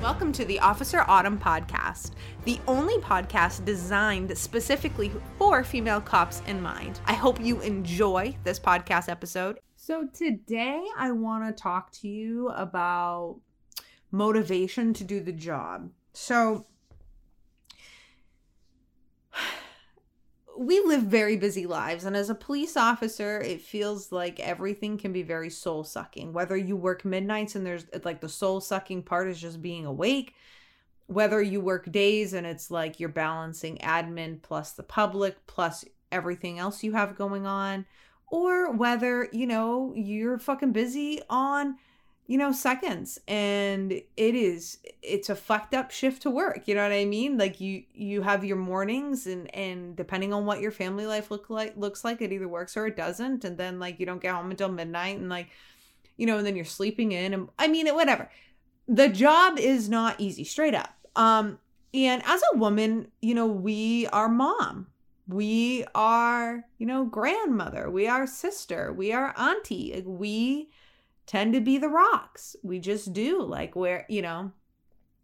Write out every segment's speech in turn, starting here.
Welcome to the Officer Autumn podcast, the only podcast designed specifically for female cops in mind. I hope you enjoy this podcast episode. So, today I want to talk to you about motivation to do the job. So, we live very busy lives and as a police officer it feels like everything can be very soul sucking whether you work midnights and there's like the soul sucking part is just being awake whether you work days and it's like you're balancing admin plus the public plus everything else you have going on or whether you know you're fucking busy on you know seconds and it is it's a fucked up shift to work you know what i mean? Like you you have your mornings and and depending on what your family life look like looks like it either works or it doesn't and then like you don't get home until midnight and like you know and then you're sleeping in and i mean it whatever. The job is not easy straight up. Um and as a woman you know we are mom. We are you know grandmother. We are sister. We are auntie. Like we tend to be the rocks. We just do. Like where, you know,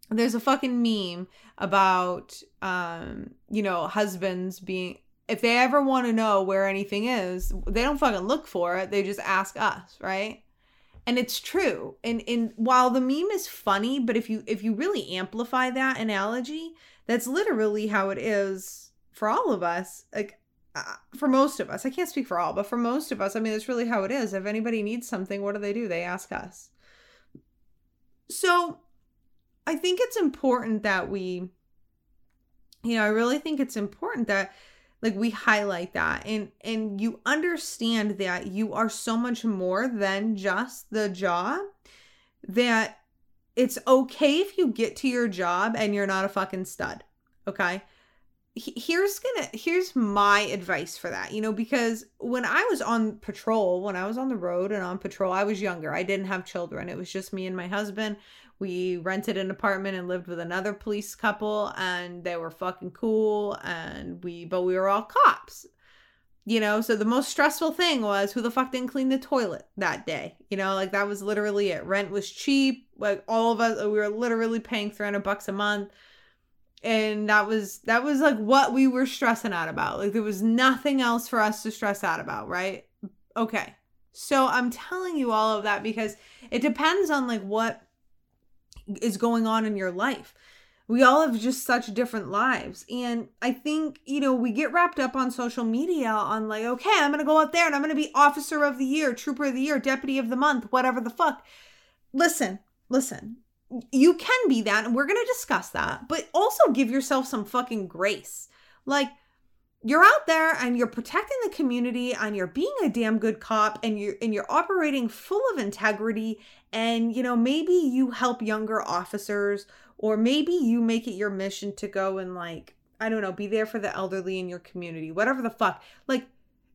there's a fucking meme about um, you know, husbands being if they ever want to know where anything is, they don't fucking look for it. They just ask us, right? And it's true. And and while the meme is funny, but if you if you really amplify that analogy, that's literally how it is for all of us. Like Uh, for most of us, I can't speak for all, but for most of us, I mean, that's really how it is. If anybody needs something, what do they do? They ask us. So I think it's important that we, you know, I really think it's important that like we highlight that and and you understand that you are so much more than just the job that it's okay if you get to your job and you're not a fucking stud okay here's gonna here's my advice for that you know because when i was on patrol when i was on the road and on patrol i was younger i didn't have children it was just me and my husband. We rented an apartment and lived with another police couple and they were fucking cool and we but we were all cops you know so the most stressful thing was who the fuck didn't clean the toilet that day you know like that was literally it. Rent was cheap like all of us we were literally paying 300 bucks a month and that was that was like what we were stressing out about. Like there was nothing else for us to stress out about right? Okay. So i'm telling you all of that because it depends on like what is going on in your life. We all have just such different lives. And i think you know we get wrapped up on social media on like okay i'm gonna go out there and i'm gonna be officer of the year trooper of the year deputy of the month whatever the fuck. Listen listen you can be that and we're going to discuss that but also give yourself some fucking grace. Like you're out there and you're protecting the community and you're being a damn good cop and you're and you're operating full of integrity and you know maybe you help younger officers or maybe you make it your mission to go and like i don't know be there for the elderly in your community whatever the fuck. Like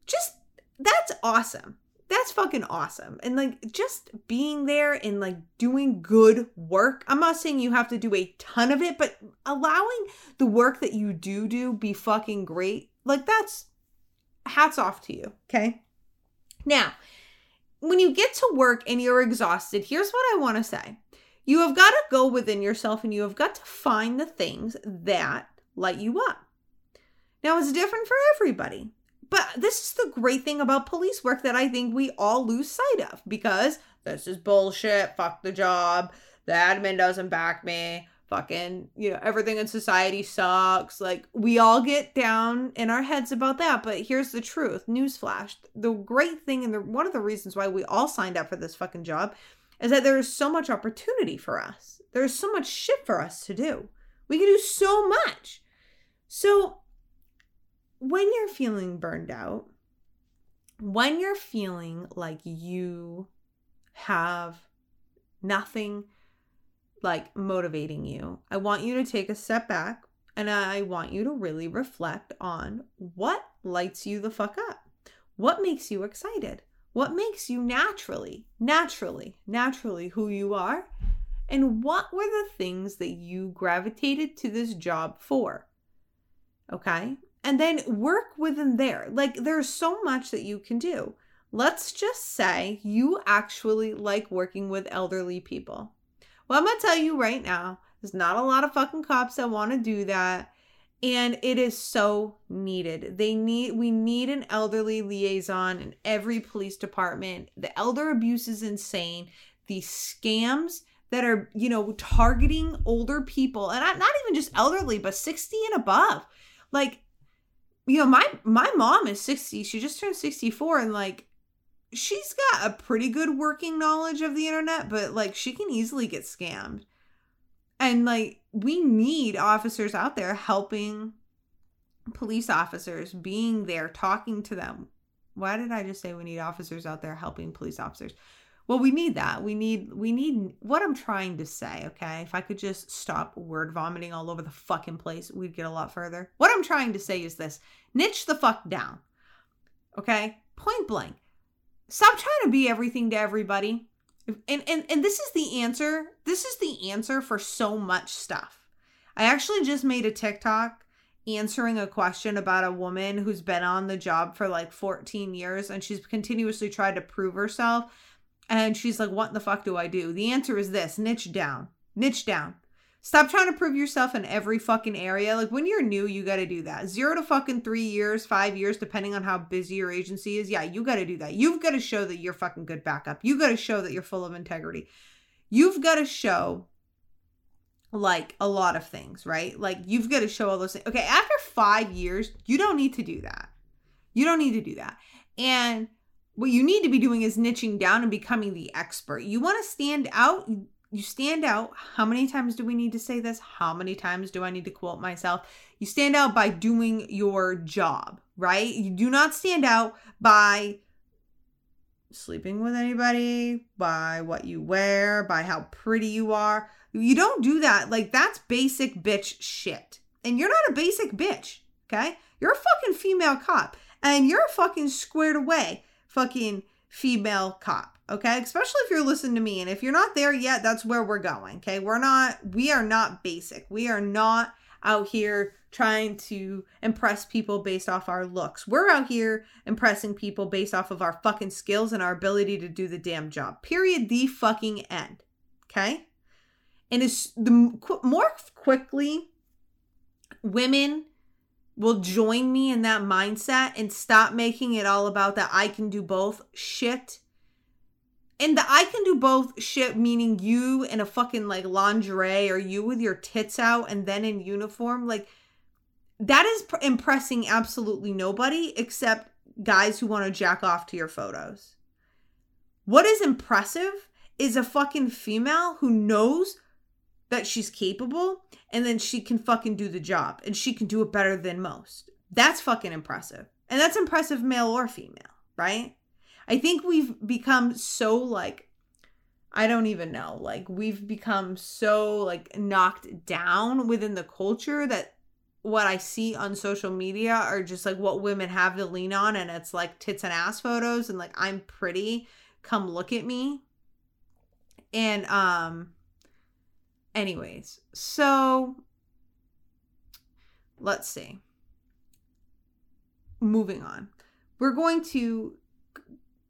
just that's awesome that's fucking awesome. And like just being there and like doing good work. I'm not saying you have to do a ton of it, but allowing the work that you do do be fucking great. Like that's hats off to you, okay? Now, when you get to work and you're exhausted, here's what I want to say. You have got to go within yourself and you have got to find the things that light you up. Now, it's different for everybody. But this is the great thing about police work that I think we all lose sight of because this is bullshit. Fuck the job. The admin doesn't back me. Fucking, you know, everything in society sucks. Like, we all get down in our heads about that. But here's the truth newsflash. The great thing, and the, one of the reasons why we all signed up for this fucking job is that there is so much opportunity for us. There's so much shit for us to do. We can do so much. So, when you're feeling burned out, when you're feeling like you have nothing like motivating you, I want you to take a step back and I want you to really reflect on what lights you the fuck up. What makes you excited? What makes you naturally, naturally, naturally who you are? And what were the things that you gravitated to this job for? Okay and then work within there. Like there's so much that you can do. Let's just say you actually like working with elderly people. Well, I'm going to tell you right now There's not a lot of fucking cops that want to do that. And it is so needed. They need we need an elderly liaison in every police department. The elder abuse is insane. These scams that are, you know, targeting older people and not even just elderly, but 60 and above. Like, you know, my my mom is 60. She just turned 64 and like she's got a pretty good working knowledge of the internet, but like she can easily get scammed. And like we need officers out there helping police officers, being there, talking to them. Why did I just say we need officers out there helping police officers? Well, we need that. We need we need what I'm trying to say, okay? If I could just stop word vomiting all over the fucking place, we'd get a lot further. What I'm trying to say is this. Niche the fuck down. Okay? Point blank. Stop trying to be everything to everybody. And and and this is the answer. This is the answer for so much stuff. I actually just made a TikTok answering a question about a woman who's been on the job for like 14 years and she's continuously tried to prove herself and she's like, What the fuck do I do? The answer is this niche down. Niche down. Stop trying to prove yourself in every fucking area. Like when you're new, you got to do that. Zero to fucking three years, five years, depending on how busy your agency is. Yeah, you got to do that. You've got to show that you're fucking good backup. You got to show that you're full of integrity. You've got to show like a lot of things, right? Like you've got to show all those things. Okay, after five years, you don't need to do that. You don't need to do that. And what you need to be doing is niching down and becoming the expert. You want to stand out. You stand out. How many times do we need to say this? How many times do I need to quote myself? You stand out by doing your job, right? You do not stand out by sleeping with anybody, by what you wear, by how pretty you are. You don't do that. Like, that's basic bitch shit. And you're not a basic bitch, okay? You're a fucking female cop and you're fucking squared away fucking female cop. Okay. Especially if you're listening to me. And if you're not there yet, that's where we're going. Okay. We're not, we are not basic. We are not out here trying to impress people based off our looks. We're out here impressing people based off of our fucking skills and our ability to do the damn job. Period. The fucking end. Okay. And it's the more quickly women will join me in that mindset and stop making it all about that I can do both shit. And the I can do both shit meaning you in a fucking like lingerie or you with your tits out and then in uniform. Like that is pr- impressing absolutely nobody except guys who want to jack off to your photos. What is impressive is a fucking female who knows that she's capable and then she can fucking do the job and she can do it better than most. That's fucking impressive. And that's impressive male or female, right? I think we've become so like I don't even know. Like we've become so like knocked down within the culture that what I see on social media are just like what women have to lean on and it's like tits and ass photos and like I'm pretty, come look at me. And um Anyways, so let's see. Moving on. We're going to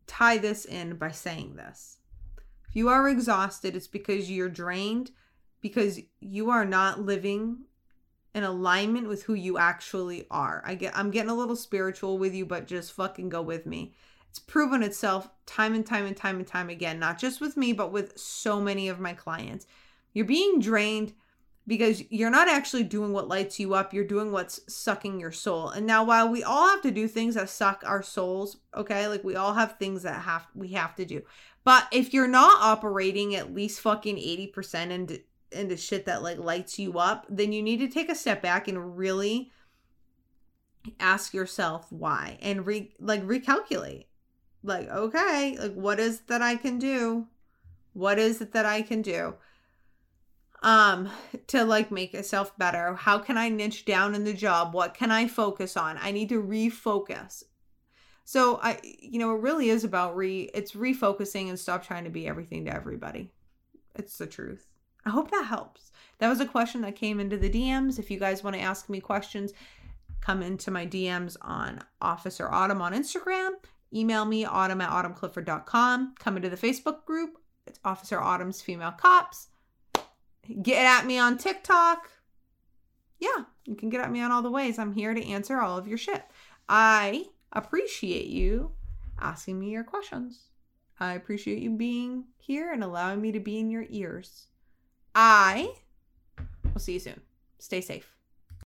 tie this in by saying this. If you are exhausted, it's because you're drained, because you are not living in alignment with who you actually are. I get I'm getting a little spiritual with you, but just fucking go with me. It's proven itself time and time and time and time again, not just with me, but with so many of my clients. You're being drained because you're not actually doing what lights you up. You're doing what's sucking your soul. And now while we all have to do things that suck our souls, okay? Like we all have things that have we have to do. But if you're not operating at least fucking 80% into into shit that like lights you up, then you need to take a step back and really ask yourself why and re like recalculate. Like, okay, like what is that I can do? What is it that I can do? Um to like make myself better. How can i niche down in the job? What can i focus on? I need to refocus. So i you know it really is about re it's refocusing and stop trying to be everything to everybody. It's the truth. I hope that helps. That was a question that came into the dms if you guys want to ask me questions come into my dms on officer autumn on instagram. Email me autumn at autumnclifford.com come into the facebook group. It's officer autumn's female cops get at me on TikTok. Yeah, you can get at me on all the ways. I'm here to answer all of your shit. I appreciate you asking me your questions. I appreciate you being here and allowing me to be in your ears. I will see you soon. Stay safe.